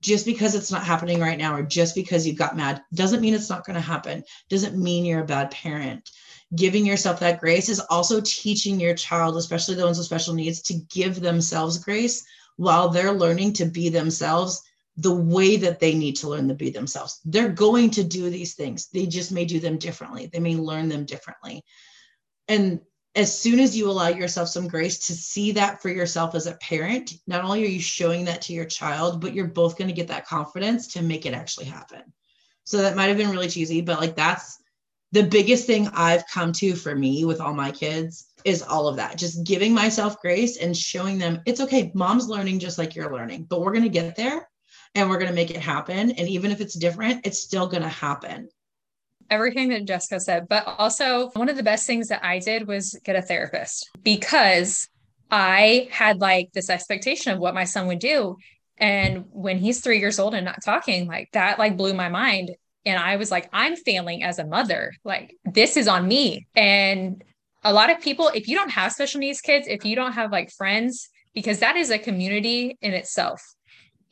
just because it's not happening right now or just because you got mad doesn't mean it's not going to happen, doesn't mean you're a bad parent giving yourself that grace is also teaching your child, especially the ones with special needs, to give themselves grace while they're learning to be themselves the way that they need to learn to be themselves. They're going to do these things. They just may do them differently. They may learn them differently. And as soon as you allow yourself some grace to see that for yourself as a parent, not only are you showing that to your child, but you're both going to get that confidence to make it actually happen. So that might have been really cheesy, but like that's the biggest thing I've come to for me with all my kids is all of that. Just giving myself grace and showing them it's okay. Mom's learning just like you're learning, but we're going to get there and we're going to make it happen. And even if it's different, it's still going to happen. Everything that Jessica said, but also one of the best things that I did was get a therapist because I had like this expectation of what my son would do. And when he's three years old and not talking, like that, like blew my mind and I was like, I'm failing as a mother. Like, this is on me. And a lot of people, if you don't have special needs kids, if you don't have like friends, because that is a community in itself.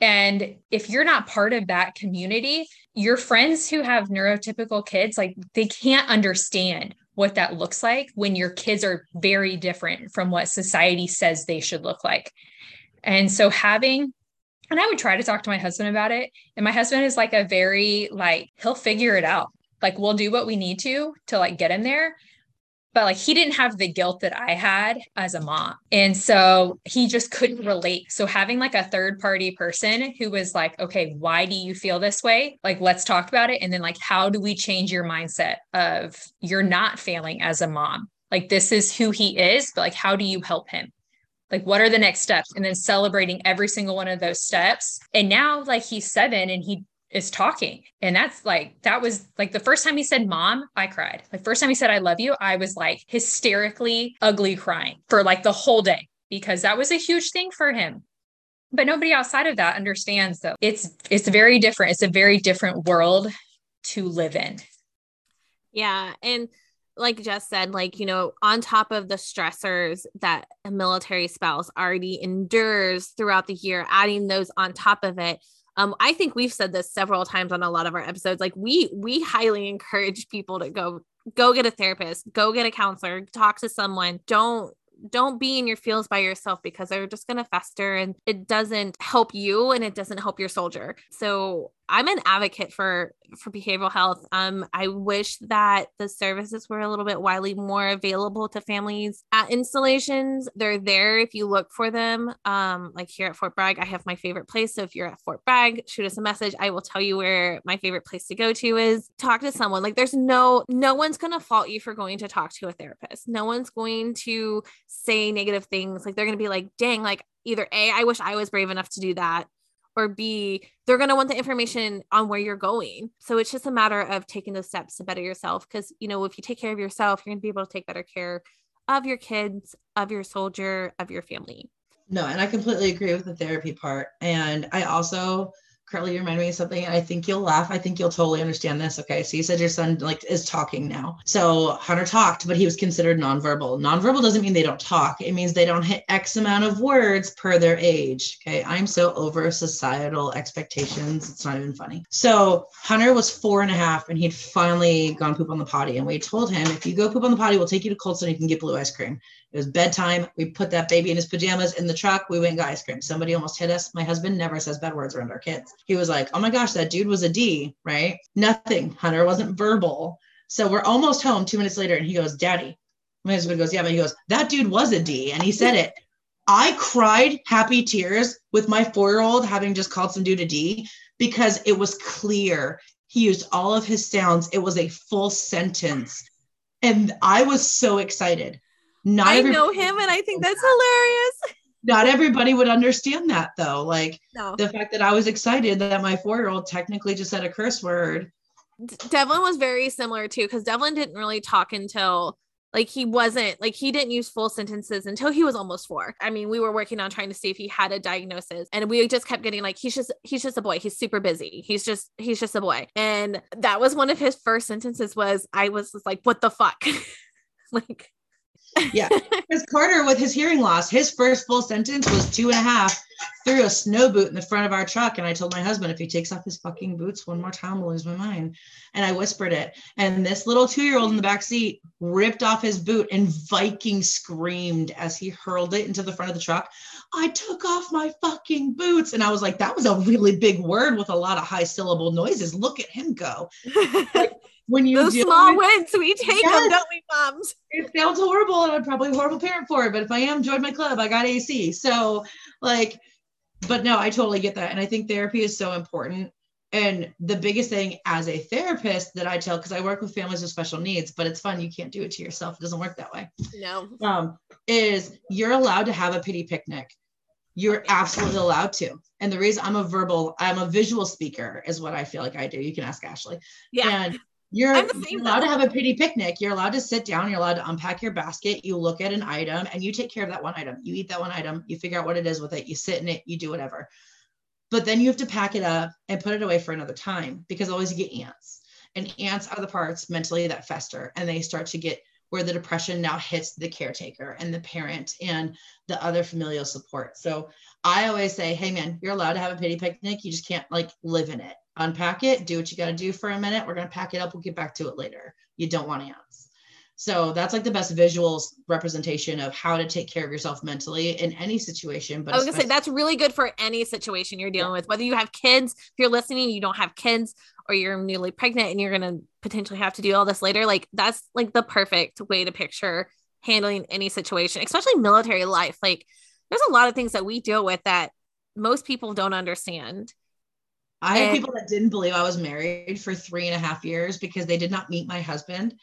And if you're not part of that community, your friends who have neurotypical kids, like they can't understand what that looks like when your kids are very different from what society says they should look like. And so having and I would try to talk to my husband about it. And my husband is like a very like he'll figure it out. Like we'll do what we need to to like get him there. But like he didn't have the guilt that I had as a mom. And so he just couldn't relate. So having like a third party person who was like, okay, why do you feel this way? Like, let's talk about it. And then, like, how do we change your mindset of you're not failing as a mom? Like, this is who he is, but like, how do you help him? Like what are the next steps? And then celebrating every single one of those steps. And now like he's seven and he is talking. And that's like that was like the first time he said mom i cried. Like first time he said i love you i was like hysterically ugly crying for like the whole day because that was a huge thing for him. But nobody outside of that understands though it's it's very different. It's a very different world to live in. Yeah. And like Jess said, like, you know, on top of the stressors that a military spouse already endures throughout the year, adding those on top of it. Um, I think we've said this several times on a lot of our episodes. Like we we highly encourage people to go go get a therapist, go get a counselor, talk to someone. Don't don't be in your feels by yourself because they're just going to fester and it doesn't help you and it doesn't help your soldier. So I'm an advocate for for behavioral health. Um, I wish that the services were a little bit widely more available to families at installations. They're there if you look for them. Um, like here at Fort Bragg, I have my favorite place. So if you're at Fort Bragg, shoot us a message. I will tell you where my favorite place to go to is. Talk to someone. Like there's no no one's gonna fault you for going to talk to a therapist. No one's going to say negative things. Like they're gonna be like, dang, like either A, I wish I was brave enough to do that or B, they're going to want the information on where you're going. So it's just a matter of taking those steps to better yourself. Because, you know, if you take care of yourself, you're going to be able to take better care of your kids, of your soldier, of your family. No, and I completely agree with the therapy part. And I also Carly, you remind me of something. I think you'll laugh. I think you'll totally understand this. Okay. So you said your son like is talking now. So Hunter talked, but he was considered nonverbal. Nonverbal doesn't mean they don't talk. It means they don't hit X amount of words per their age. Okay. I'm so over societal expectations. It's not even funny. So Hunter was four and a half and he'd finally gone poop on the potty. And we told him, if you go poop on the potty, we'll take you to Cold Stone. You can get blue ice cream. It was bedtime. We put that baby in his pajamas in the truck. We went and got ice cream. Somebody almost hit us. My husband never says bad words around our kids. He was like, oh my gosh, that dude was a D, right? Nothing. Hunter wasn't verbal. So we're almost home two minutes later and he goes, Daddy. My husband goes, Yeah, but he goes, That dude was a D. And he said it. I cried happy tears with my four year old having just called some dude a D because it was clear. He used all of his sounds. It was a full sentence. And I was so excited. Not I know him and I think oh, that's hilarious. Not everybody would understand that though. Like no. the fact that I was excited that my four year old technically just said a curse word. Devlin was very similar too, because Devlin didn't really talk until like he wasn't like he didn't use full sentences until he was almost four. I mean, we were working on trying to see if he had a diagnosis, and we just kept getting like he's just he's just a boy. He's super busy. He's just he's just a boy. And that was one of his first sentences was I was just like, what the fuck? like yeah. Because Carter, with his hearing loss, his first full sentence was two and a half through a snow boot in the front of our truck. And I told my husband, if he takes off his fucking boots one more time, I'll lose my mind. And I whispered it. And this little two year old in the back seat ripped off his boot and Viking screamed as he hurled it into the front of the truck. I took off my fucking boots. And I was like, that was a really big word with a lot of high syllable noises. Look at him go. Like, when you those small with, wins, we take yes, them, don't we, moms? It sounds horrible, and I'm probably a horrible parent for it. But if I am, join my club. I got AC. So, like, but no, I totally get that, and I think therapy is so important. And the biggest thing as a therapist that I tell, because I work with families with special needs, but it's fun. You can't do it to yourself. It doesn't work that way. No. Um, is you're allowed to have a pity picnic. You're absolutely allowed to. And the reason I'm a verbal, I'm a visual speaker, is what I feel like I do. You can ask Ashley. Yeah. And you're, you're allowed to have a pity picnic. You're allowed to sit down. You're allowed to unpack your basket. You look at an item and you take care of that one item. You eat that one item. You figure out what it is with it. You sit in it. You do whatever. But then you have to pack it up and put it away for another time because always you get ants. And ants are the parts mentally that fester and they start to get where the depression now hits the caretaker and the parent and the other familial support. So I always say, hey man, you're allowed to have a pity picnic. You just can't like live in it unpack it, do what you got to do for a minute. We're going to pack it up. We'll get back to it later. You don't want ants. So that's like the best visuals representation of how to take care of yourself mentally in any situation. But I was gonna say that's really good for any situation you're dealing yeah. with, whether you have kids, if you're listening, you don't have kids, or you're newly pregnant and you're gonna potentially have to do all this later. Like that's like the perfect way to picture handling any situation, especially military life. Like there's a lot of things that we deal with that most people don't understand. I had people that didn't believe I was married for three and a half years because they did not meet my husband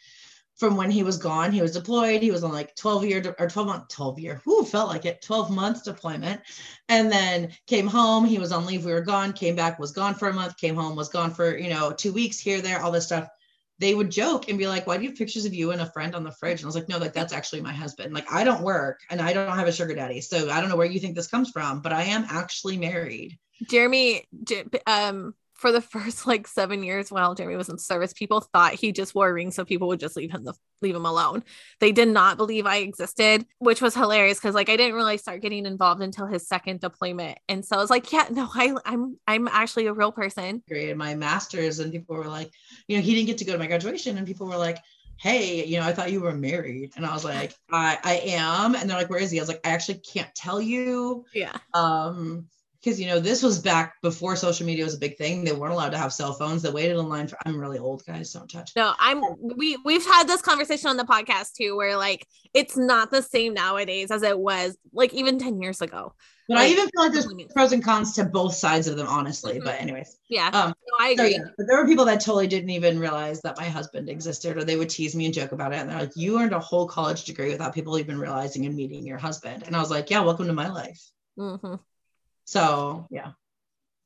from when he was gone. He was deployed. He was on like 12 year or 12 month, 12 year, who felt like it, 12 months deployment. And then came home. He was on leave. We were gone, came back, was gone for a month, came home, was gone for, you know, two weeks here, there, all this stuff. They would joke and be like, why do you have pictures of you and a friend on the fridge? And I was like, no, like that's actually my husband. Like I don't work and I don't have a sugar daddy. So I don't know where you think this comes from, but I am actually married. Jeremy, um, for the first like seven years while Jeremy was in service, people thought he just wore rings so people would just leave him the leave him alone. They did not believe I existed, which was hilarious because like I didn't really start getting involved until his second deployment. And so I was like, yeah, no, I I'm I'm actually a real person. Great. My master's and people were like, you know, he didn't get to go to my graduation, and people were like, hey, you know, I thought you were married. And I was like, I, I am. And they're like, where is he? I was like, I actually can't tell you. Yeah. Um, because you know this was back before social media was a big thing they weren't allowed to have cell phones they waited in line for i'm really old guys don't touch no i'm we we've had this conversation on the podcast too where like it's not the same nowadays as it was like even 10 years ago but like, I even feel like there's pros and cons to both sides of them, honestly. Mm-hmm. But anyways, yeah, um, no, I agree. So yeah, but there were people that totally didn't even realize that my husband existed, or they would tease me and joke about it. And they're like, "You earned a whole college degree without people even realizing and meeting your husband." And I was like, "Yeah, welcome to my life." Mm-hmm. So yeah.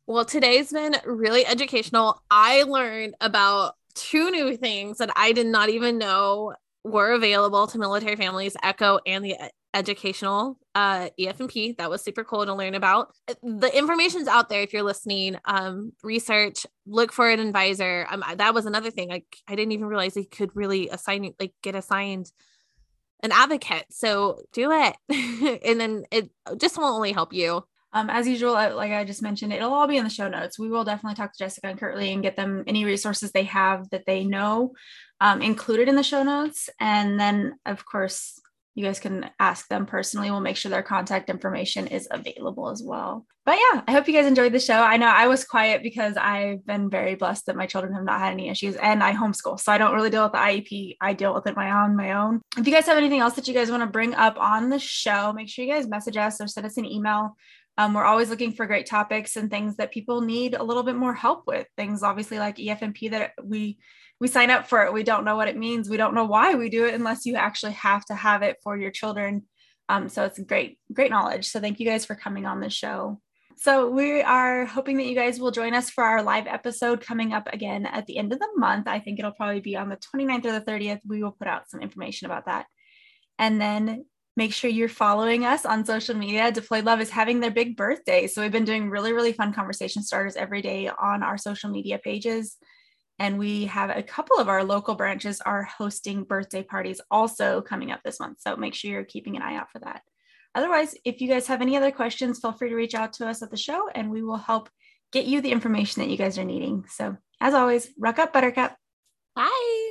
Well, today's been really educational. I learned about two new things that I did not even know were available to military families, ECHO and the educational uh, EFMP. That was super cool to learn about. The information's out there if you're listening. Um, research, look for an advisor. Um, that was another thing. Like I didn't even realize they could really assign like get assigned an advocate. So do it, and then it just won't only help you. Um, as usual, like I just mentioned, it'll all be in the show notes. We will definitely talk to Jessica and Kirtley and get them any resources they have that they know um, included in the show notes. And then, of course, you guys can ask them personally. We'll make sure their contact information is available as well. But yeah, I hope you guys enjoyed the show. I know I was quiet because I've been very blessed that my children have not had any issues and I homeschool. So I don't really deal with the IEP. I deal with it my on my own. If you guys have anything else that you guys want to bring up on the show, make sure you guys message us or send us an email. Um, we're always looking for great topics and things that people need a little bit more help with. Things obviously like EFMP that we we sign up for it. We don't know what it means. We don't know why we do it unless you actually have to have it for your children. Um, so it's great, great knowledge. So thank you guys for coming on the show. So we are hoping that you guys will join us for our live episode coming up again at the end of the month. I think it'll probably be on the 29th or the 30th. We will put out some information about that. And then make sure you're following us on social media. Deployed Love is having their big birthday. So we've been doing really, really fun conversation starters every day on our social media pages. And we have a couple of our local branches are hosting birthday parties also coming up this month. So make sure you're keeping an eye out for that. Otherwise, if you guys have any other questions, feel free to reach out to us at the show and we will help get you the information that you guys are needing. So as always, rock up, Buttercup. Bye.